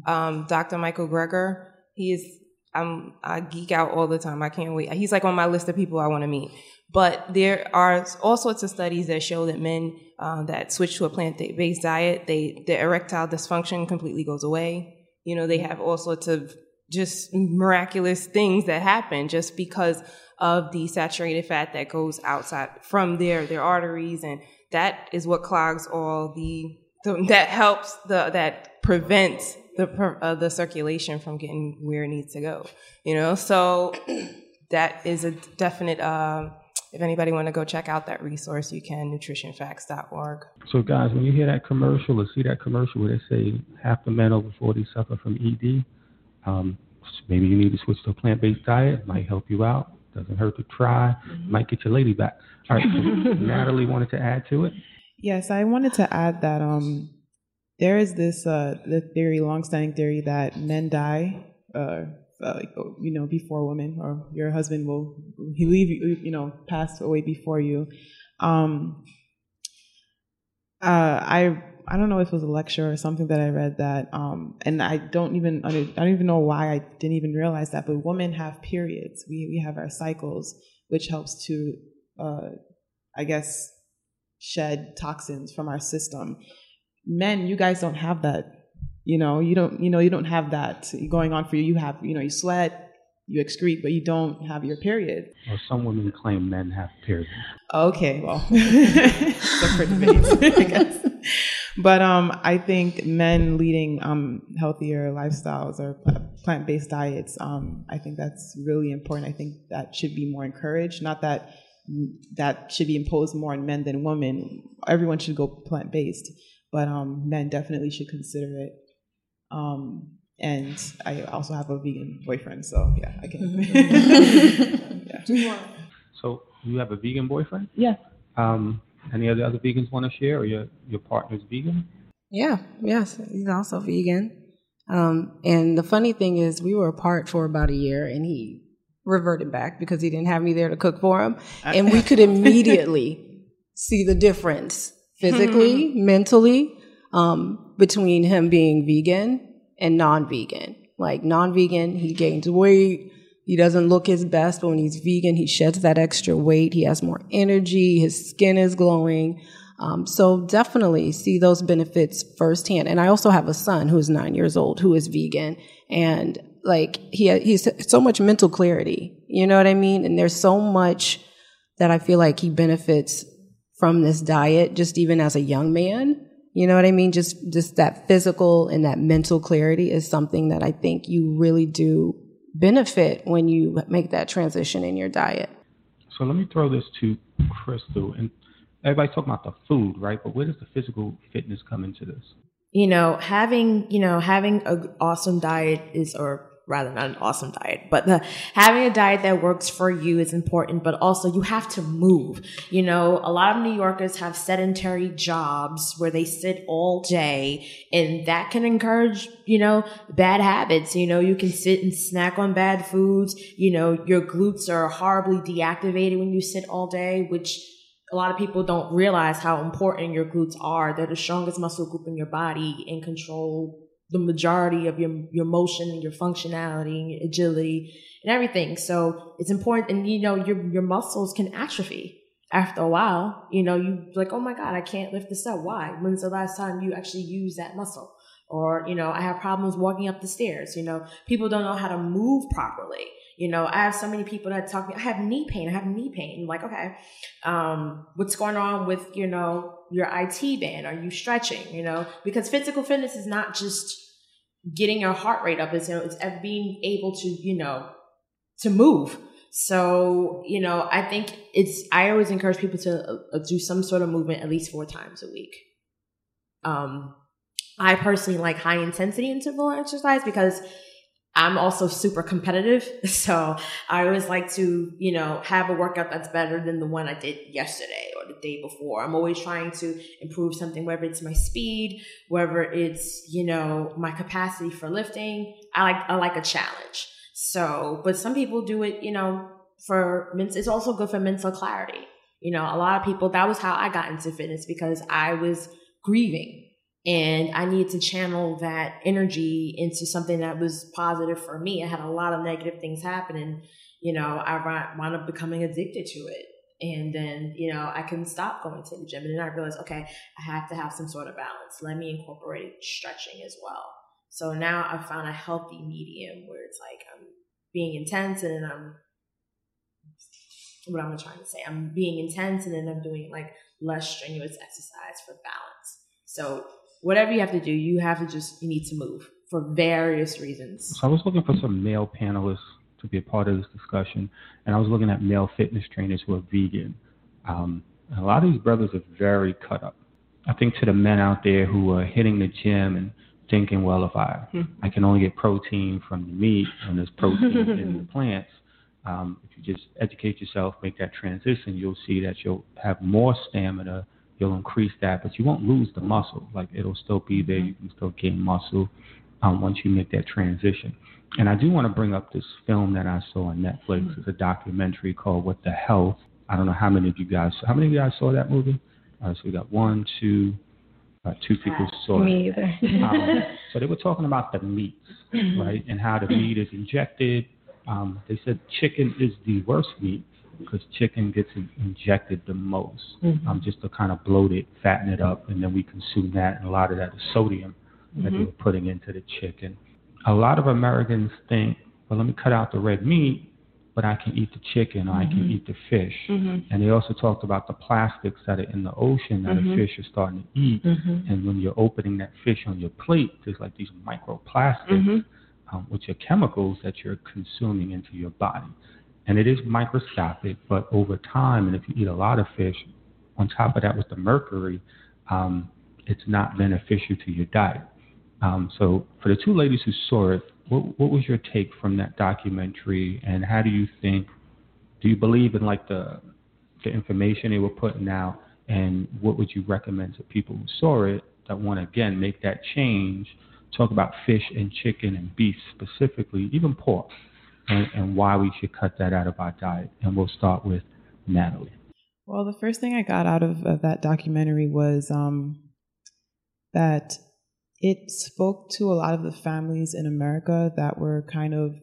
Um, Dr. Michael Greger, he is, I'm, I geek out all the time. I can't wait. He's like on my list of people I want to meet. But there are all sorts of studies that show that men uh, that switch to a plant-based diet, they their erectile dysfunction completely goes away. You know, they have all sorts of just miraculous things that happen just because of the saturated fat that goes outside from their their arteries, and that is what clogs all the, the that helps the that prevents the uh, the circulation from getting where it needs to go. You know, so that is a definite. Uh, if anybody want to go check out that resource, you can nutritionfacts.org. So, guys, when you hear that commercial or see that commercial where they say half the men over 40 suffer from ED, um, maybe you need to switch to a plant based diet. It might help you out. Doesn't hurt to try. Might get your lady back. All right. So Natalie wanted to add to it. Yes, I wanted to add that um, there is this uh, the theory, longstanding theory that men die, uh, uh, like you know, before women, or your husband will he leave you, you know, pass away before you. Um, uh, I I don't know if it was a lecture or something that I read that, um, and I don't even I don't even know why I didn't even realize that. But women have periods. We we have our cycles, which helps to, uh, I guess, shed toxins from our system. Men, you guys don't have that. You know, you don't. You know, you don't have that going on for you. You have, you know, you sweat, you excrete, but you don't have your period. Or some women claim men have periods. Okay, well, so for debate, I guess. But um, I think men leading um, healthier lifestyles or plant based diets, um, I think that's really important. I think that should be more encouraged. Not that that should be imposed more on men than women. Everyone should go plant based, but um, men definitely should consider it. Um, and I also have a vegan boyfriend, so yeah, I can. yeah. So, you have a vegan boyfriend? yeah. Um, any other other vegans want to share, or your your partner's vegan? Yeah, yes, he's also vegan. Um, and the funny thing is, we were apart for about a year, and he reverted back because he didn't have me there to cook for him, and we could immediately see the difference physically, mentally, um, between him being vegan and non-vegan. Like non-vegan, he gains weight. He doesn't look his best, but when he's vegan, he sheds that extra weight. He has more energy. His skin is glowing. Um, so definitely see those benefits firsthand. And I also have a son who is nine years old who is vegan, and like he he's so much mental clarity. You know what I mean? And there's so much that I feel like he benefits from this diet, just even as a young man. You know what I mean? Just just that physical and that mental clarity is something that I think you really do benefit when you make that transition in your diet. So let me throw this to Crystal. And everybody's talking about the food, right? But where does the physical fitness come into this? you know, having, you know, having an awesome diet is, or rather not an awesome diet, but the, having a diet that works for you is important, but also you have to move. You know, a lot of New Yorkers have sedentary jobs where they sit all day and that can encourage, you know, bad habits. You know, you can sit and snack on bad foods. You know, your glutes are horribly deactivated when you sit all day, which a lot of people don't realize how important your glutes are. They're the strongest muscle group in your body and control the majority of your your motion and your functionality and your agility and everything. So it's important and you know your your muscles can atrophy after a while. You know, you like, oh my God, I can't lift this up. Why? When's the last time you actually use that muscle? Or, you know, I have problems walking up the stairs. You know, people don't know how to move properly. You know, I have so many people that talk to me, I have knee pain, I have knee pain. I'm like, okay, um, what's going on with, you know, your IT band? Are you stretching? You know, because physical fitness is not just getting your heart rate up, it's, you know, it's being able to, you know, to move. So, you know, I think it's, I always encourage people to uh, do some sort of movement at least four times a week. Um, I personally like high intensity interval exercise because I'm also super competitive. So I always like to, you know, have a workout that's better than the one I did yesterday or the day before. I'm always trying to improve something, whether it's my speed, whether it's, you know, my capacity for lifting. I like, I like a challenge. So, but some people do it, you know, for, it's also good for mental clarity. You know, a lot of people, that was how I got into fitness because I was grieving and I needed to channel that energy into something that was positive for me. I had a lot of negative things happening. You know, I wound up becoming addicted to it. And then, you know, I couldn't stop going to the gym. And then I realized, okay, I have to have some sort of balance. Let me incorporate stretching as well. So now I've found a healthy medium where it's like I'm being intense and then I'm what am I trying to say? I'm being intense and then I'm doing like less strenuous exercise for balance. So whatever you have to do, you have to just you need to move for various reasons. So I was looking for some male panelists to be a part of this discussion, and I was looking at male fitness trainers who are vegan. Um, a lot of these brothers are very cut up. I think to the men out there who are hitting the gym and thinking, well, if I hmm. I can only get protein from the meat and there's protein in the plants, um, if you just educate yourself, make that transition, you'll see that you'll have more stamina you'll increase that, but you won't lose the muscle. Like it'll still be there. You can still gain muscle um, once you make that transition. And I do want to bring up this film that I saw on Netflix. Mm-hmm. It's a documentary called What the Health. I don't know how many of you guys. How many of you guys saw that movie? Uh, so we got one, two, uh, two people saw Me it. either. um, so they were talking about the meats, mm-hmm. right, and how the meat is injected. Um, they said chicken is the worst meat because chicken gets injected the most, mm-hmm. um, just to kind of bloat it, fatten it up, and then we consume that. And a lot of that is sodium mm-hmm. that they're putting into the chicken. A lot of Americans think, well, let me cut out the red meat, but I can eat the chicken or. I can mm-hmm. eat the fish. Mm-hmm. And they also talked about the plastics that are in the ocean that the mm-hmm. fish are starting to eat. And when you're opening that fish on your plate, there's like these microplastics. Um, which are chemicals that you're consuming into your body and it is microscopic, but over time, and if you eat a lot of fish, on top of that with the mercury, um, it's not beneficial to your diet. Um, so for the two ladies who saw it, what, what was your take from that documentary, and how do you think? Do you believe in like the the information they were putting out, and what would you recommend to people who saw it that want to again make that change? Talk about fish and chicken and beef specifically, even pork and, and why we should cut that out of our diet. And we'll start with Natalie. Well, the first thing I got out of, of that documentary was um, that it spoke to a lot of the families in America that were kind of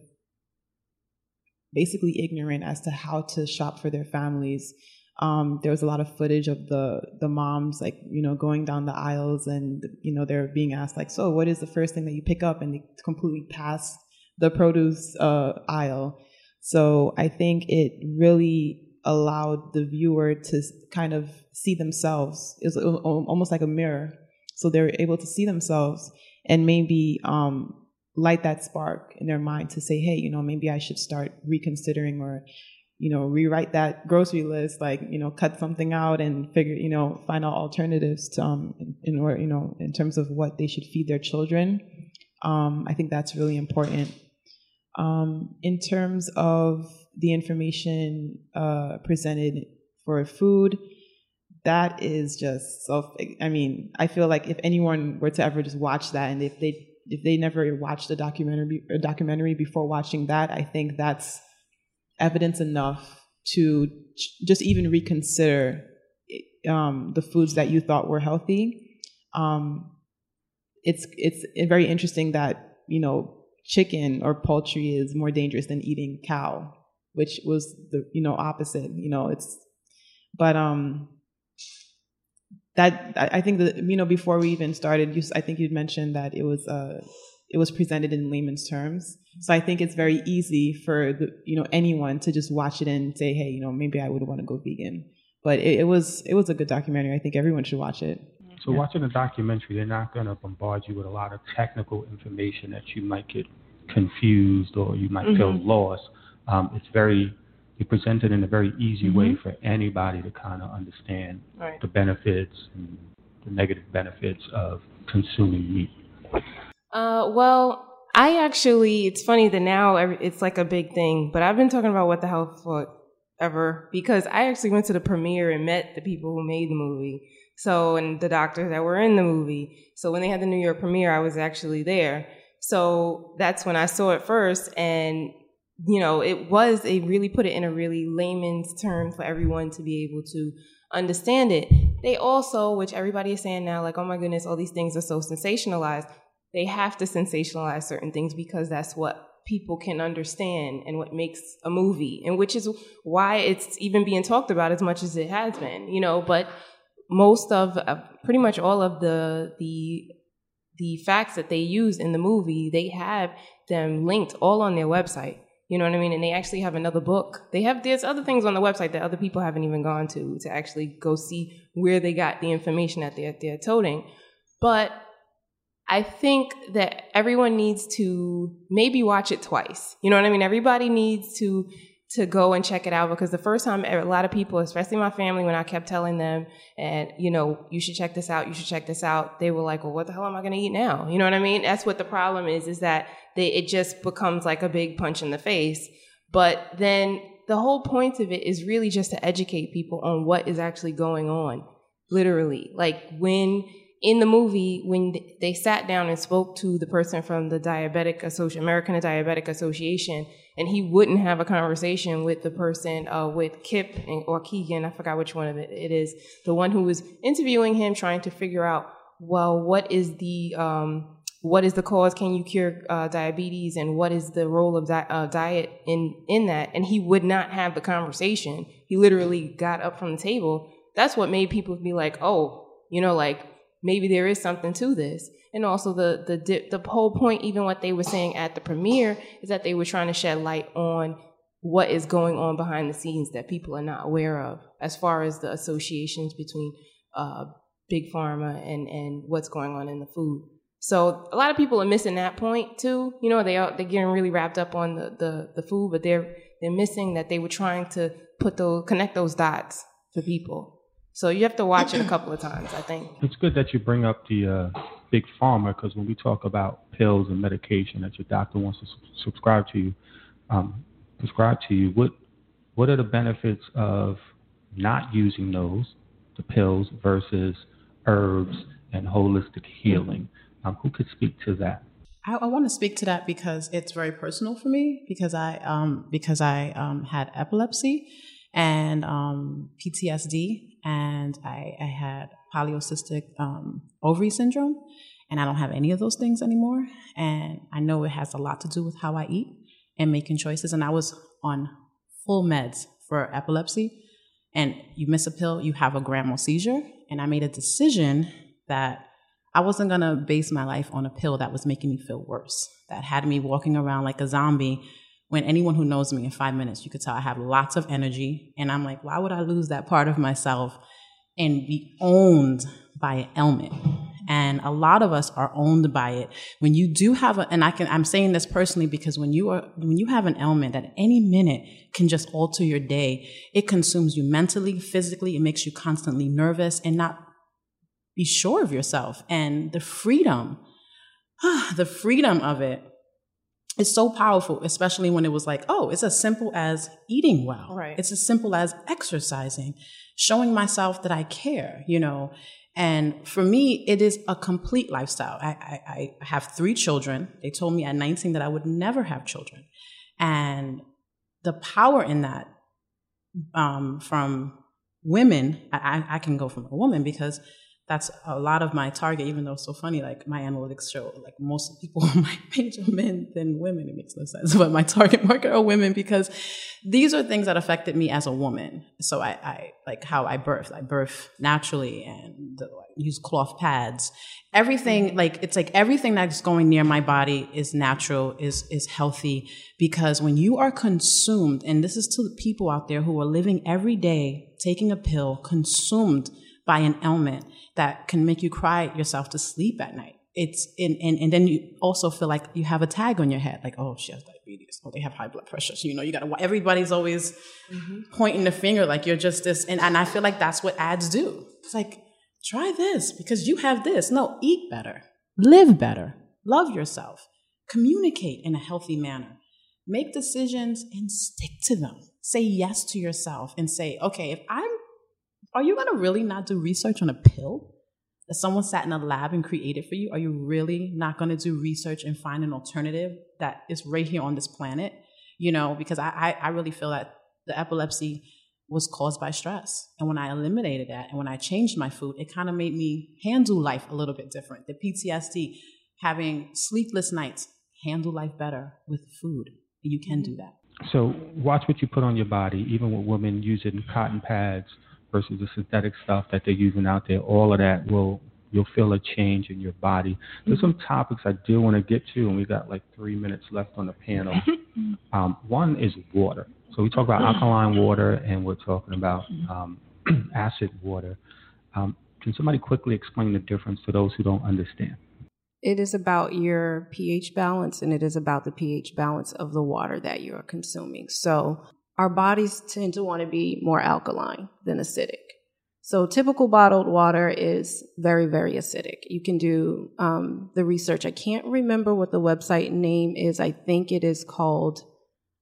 basically ignorant as to how to shop for their families. Um, there was a lot of footage of the the moms like you know going down the aisles and you know they're being asked like so what is the first thing that you pick up and they completely pass the produce uh, aisle. So I think it really allowed the viewer to kind of see themselves. It was almost like a mirror. So they were able to see themselves and maybe um, light that spark in their mind to say, hey, you know, maybe I should start reconsidering or, you know, rewrite that grocery list, like, you know, cut something out and figure, you know, find out alternatives to, um, in, in or, you know, in terms of what they should feed their children. Um, I think that's really important. Um, in terms of the information uh, presented for food, that is just self. I mean, I feel like if anyone were to ever just watch that, and if they if they never watched a documentary a documentary before watching that, I think that's evidence enough to just even reconsider um, the foods that you thought were healthy. Um, it's it's very interesting that you know chicken or poultry is more dangerous than eating cow, which was the you know opposite. You know, it's but um that I think that you know before we even started, you, I think you'd mentioned that it was uh it was presented in layman's terms. So I think it's very easy for the you know anyone to just watch it and say, hey, you know, maybe I would want to go vegan. But it, it was it was a good documentary. I think everyone should watch it. So yeah. watching a documentary, they're not going to bombard you with a lot of technical information that you might get confused or you might mm-hmm. feel lost. um, it's very you present it in a very easy way for anybody to kind of understand Right. the benefits and the negative benefits of consuming meat. Uh, well, I actually, it's funny that now it's like a big thing, but I've been talking about what the health for ever because I actually went to the premiere and met the people who made the movie. So, and the doctors that were in the movie. So when they had the New York premiere, I was actually there. So that's when I saw it first. And, you know, it was, they really put it in a really layman's term for everyone to be able to understand it. They also, which everybody is saying now, like, oh my goodness, all these things are so sensationalized they have to sensationalize certain things because that's what people can understand and what makes a movie and which is why it's even being talked about as much as it has been you know but most of uh, pretty much all of the the the facts that they use in the movie they have them linked all on their website you know what i mean and they actually have another book they have there's other things on the website that other people haven't even gone to to actually go see where they got the information that they're, they're toting but I think that everyone needs to maybe watch it twice. You know what I mean? Everybody needs to to go and check it out because the first time a lot of people, especially my family, when I kept telling them and you know, you should check this out, you should check this out, they were like, Well, what the hell am I gonna eat now? You know what I mean? That's what the problem is, is that they it just becomes like a big punch in the face. But then the whole point of it is really just to educate people on what is actually going on. Literally. Like when in the movie when they sat down and spoke to the person from the diabetic Associ- American Diabetic Association, and he wouldn't have a conversation with the person uh, with Kip and, or Keegan, I forgot which one of it it is, the one who was interviewing him, trying to figure out, well, what is the um, what is the cause? Can you cure uh, diabetes? And what is the role of di- uh, diet in in that? And he would not have the conversation. He literally got up from the table. That's what made people be like, oh, you know, like maybe there is something to this. And also the the di- the whole point, even what they were saying at the premiere, is that they were trying to shed light on what is going on behind the scenes that people are not aware of, as far as the associations between uh, big pharma and and what's going on in the food. So a lot of people are missing that point too. You know, they are they're getting really wrapped up on the the, the food, but they're they're missing that they were trying to put those connect those dots for people. So you have to watch it a couple of times, I think. It's good that you bring up the uh, big pharma because when we talk about pills and medication that your doctor wants to su- subscribe to you, um, prescribe to you, what what are the benefits of not using those, the pills versus herbs and holistic healing? Um, who could speak to that? I, I want to speak to that because it's very personal for me because I um, because I um, had epilepsy and um, PTSD and I, I had polycystic um, ovary syndrome and I don't have any of those things anymore. And I know it has a lot to do with how I eat and making choices. And I was on full meds for epilepsy. And you miss a pill you have a grand mal seizure. And I made a decision that I wasn't gonna base my life on a pill that was making me feel worse, that had me walking around like a zombie. When anyone who knows me in five minutes, you could tell I have lots of energy. And I'm like, why would I lose that part of myself and be owned by an ailment? And a lot of us are owned by it. When you do have a, and I can, I'm saying this personally because when you are, when you have an ailment that any minute can just alter your day, it consumes you mentally, physically, it makes you constantly nervous and not be sure of yourself and the freedom the freedom of it is so powerful especially when it was like oh it's as simple as eating well. Right. it's as simple as exercising showing myself that i care you know? And for me it is a complete lifestyle. I, I, I have three children. They told me at 19 that i would never have children. And the power in that um, from women I I can go from a woman because that's a lot of my target, even though it's so funny, like my analytics show like most people on my page are men than women. It makes no sense. But my target market are women because these are things that affected me as a woman. So I, I like how I birth. I birth naturally and use cloth pads. Everything mm-hmm. like it's like everything that's going near my body is natural, is is healthy. Because when you are consumed, and this is to the people out there who are living every day taking a pill, consumed by an ailment that can make you cry yourself to sleep at night. it's in, and, and then you also feel like you have a tag on your head, like, oh, she has diabetes, or oh, they have high blood pressure. So, you know, you gotta, everybody's always mm-hmm. pointing the finger like you're just this. And, and I feel like that's what ads do. It's like, try this because you have this. No, eat better, live better, love yourself, communicate in a healthy manner, make decisions and stick to them. Say yes to yourself and say, okay, if I'm, are you gonna really not do research on a pill? that someone sat in a lab and created for you, are you really not going to do research and find an alternative that is right here on this planet? You know, because I, I, I really feel that the epilepsy was caused by stress. And when I eliminated that and when I changed my food, it kind of made me handle life a little bit different. The PTSD, having sleepless nights, handle life better with food. You can do that. So watch what you put on your body, even with women using cotton pads versus the synthetic stuff that they're using out there, all of that will you'll feel a change in your body. There's some topics I do want to get to, and we've got like three minutes left on the panel. Um, one is water. So we talk about alkaline water, and we're talking about um, acid water. Um, can somebody quickly explain the difference to those who don't understand? It is about your pH balance, and it is about the pH balance of the water that you are consuming. So our bodies tend to want to be more alkaline than acidic. So typical bottled water is very, very acidic. You can do um, the research. I can't remember what the website name is. I think it is called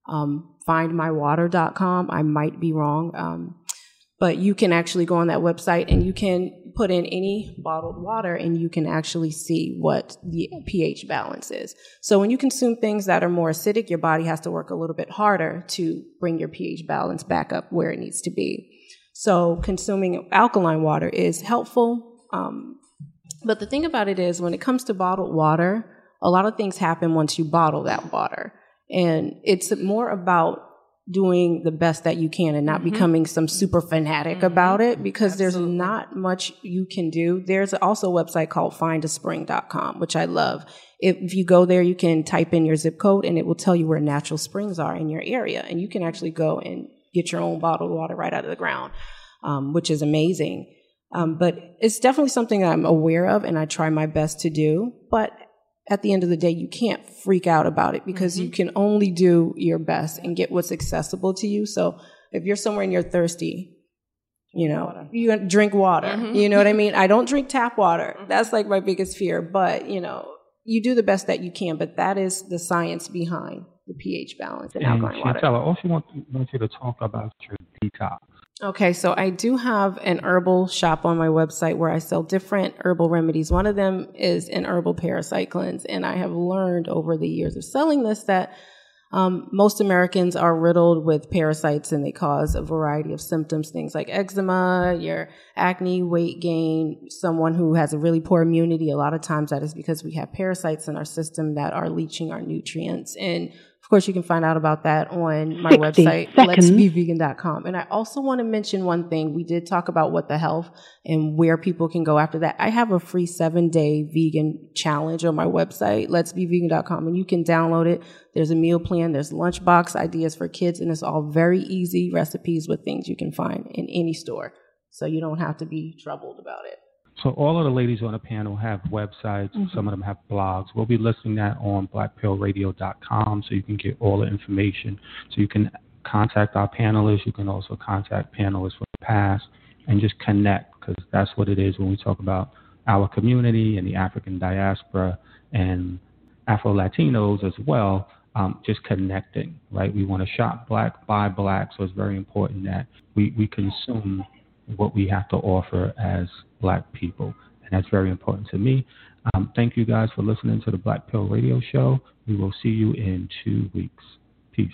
um, findmywater.com. I might be wrong. Um, but you can actually go on that website and you can put in any bottled water and you can actually see what the pH balance is. So when you consume things that are more acidic, your body has to work a little bit harder to bring your pH balance back up where it needs to be. So consuming alkaline water is helpful. Um, but the thing about it is when it comes to bottled water, a lot of things happen once you bottle that water. And it's more about doing the best that you can and not mm-hmm. becoming some super fanatic mm-hmm. about it because Absolutely. there's not much you can do. There's also a website called findaspring.com, which I love. If, if, you go there, you can type in your zip code and it will tell you where natural springs are in your area. And you can actually go and get your own bottled water right out of the ground, um, which is amazing. Um, but it's definitely something that I'm aware of and I try my best to do. But at the end of the day, you can't freak out about it because mm-hmm. you can only do your best and get what's accessible to you. So if you're somewhere and you're thirsty, you know, water. you drink water. Mm-hmm. You know what I mean? I don't drink tap water. Mm-hmm. That's like my biggest fear. But, you know, you do the best that you can. But that is the science behind the pH balance in and alkaline water. Also want, want you to talk about your detox. Okay, so I do have an herbal shop on my website where I sell different herbal remedies. One of them is an herbal parasite cleanse, and I have learned over the years of selling this that um, most Americans are riddled with parasites and they cause a variety of symptoms, things like eczema, your acne, weight gain, someone who has a really poor immunity. A lot of times that is because we have parasites in our system that are leaching our nutrients. And of course, you can find out about that on my website, letsbevegan.com. And I also want to mention one thing. We did talk about what the health and where people can go after that. I have a free seven day vegan challenge on my website, letsbevegan.com, and you can download it. There's a meal plan, there's lunchbox ideas for kids, and it's all very easy recipes with things you can find in any store. So you don't have to be troubled about it. So all of the ladies on the panel have websites. Mm-hmm. Some of them have blogs. We'll be listing that on blackpillradio.com so you can get all the information. So you can contact our panelists. You can also contact panelists from the past and just connect because that's what it is when we talk about our community and the African diaspora and Afro Latinos as well. Um, just connecting, right? We want to shop black, buy black, so it's very important that we, we consume what we have to offer as black people. And that's very important to me. Um, thank you guys for listening to the Black Pill Radio Show. We will see you in two weeks. Peace.